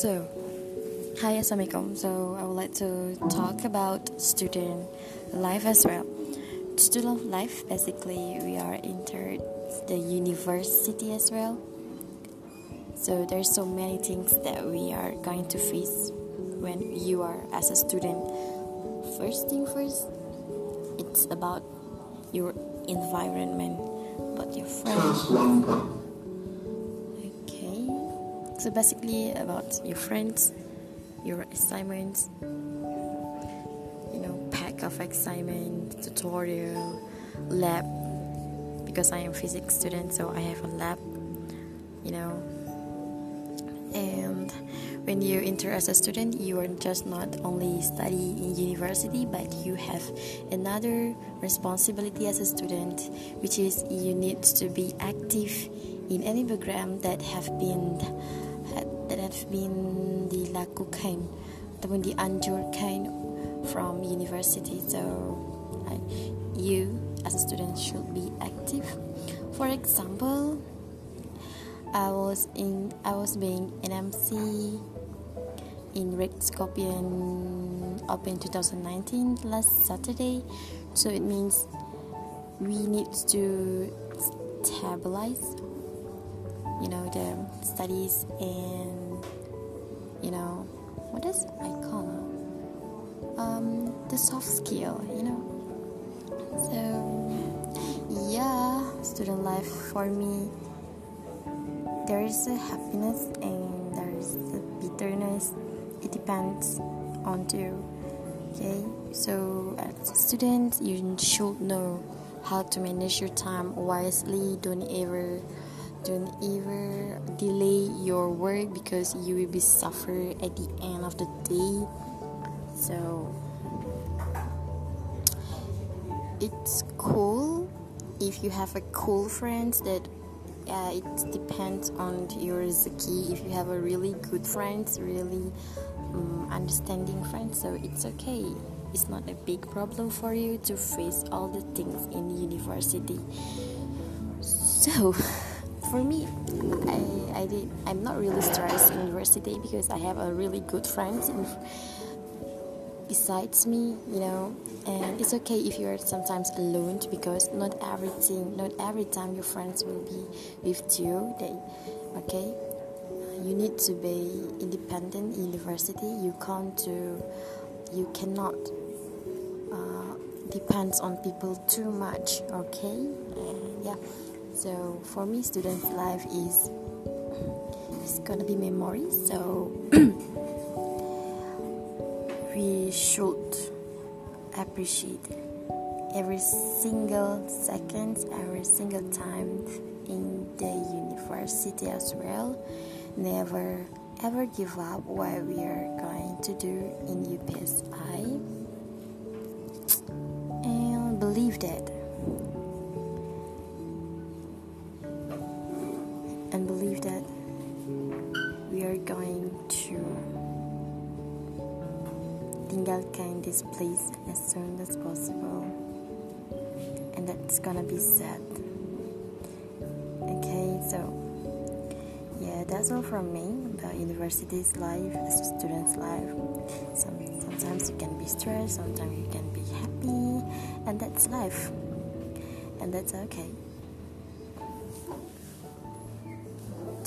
So, hi, assalamualaikum. So, I would like to talk about student life as well. Student life, basically, we are entered the university as well. So, there's so many things that we are going to face when you are as a student. First thing first, it's about your environment, about your friends. So basically about your friends, your assignments, you know, pack of assignment, tutorial, lab. Because I am physics student, so I have a lab, you know, and when you enter as a student you are just not only study in university but you have another responsibility as a student which is you need to be active in any program that have been that have been the dilakukan ataupun dianjurkan from university so you as a student should be active for example I was in I was being an MC in Red Scorpion Open 2019 last Saturday. So it means we need to stabilize, you know, the studies and you know what does I call um, the soft skill, you know. So yeah, student life for me there is a happiness and there is a bitterness. It depends on you okay? So as a student you should know how to manage your time wisely. Don't ever don't ever delay your work because you will be suffer at the end of the day. So it's cool if you have a cool friends that uh, it depends on your zaki if you have a really good friends really um, understanding friends so it's okay. It's not a big problem for you to face all the things in university. So for me I, I did i'm not really stressed in university because i have a really good friends in besides me you know? And it's okay if you're sometimes alone because not everything not every time your friends will be with you they okay? You need to be independent in university. You can't do you cannot uh, depends on people too much okay? Yeah so for me student life is it's gonna be memories. so we should appreciate every single second, every single time in the university as well. Never ever give up what we are going to do in UPSI and believe that and believe that we are going to tinggalkan this place as soon as possible. And that's gonna be sad. Okay so yeah that's all from me about university's life as a student's life. Some, sometimes you can be stressed sometimes you can be happy and that's life. And that's okay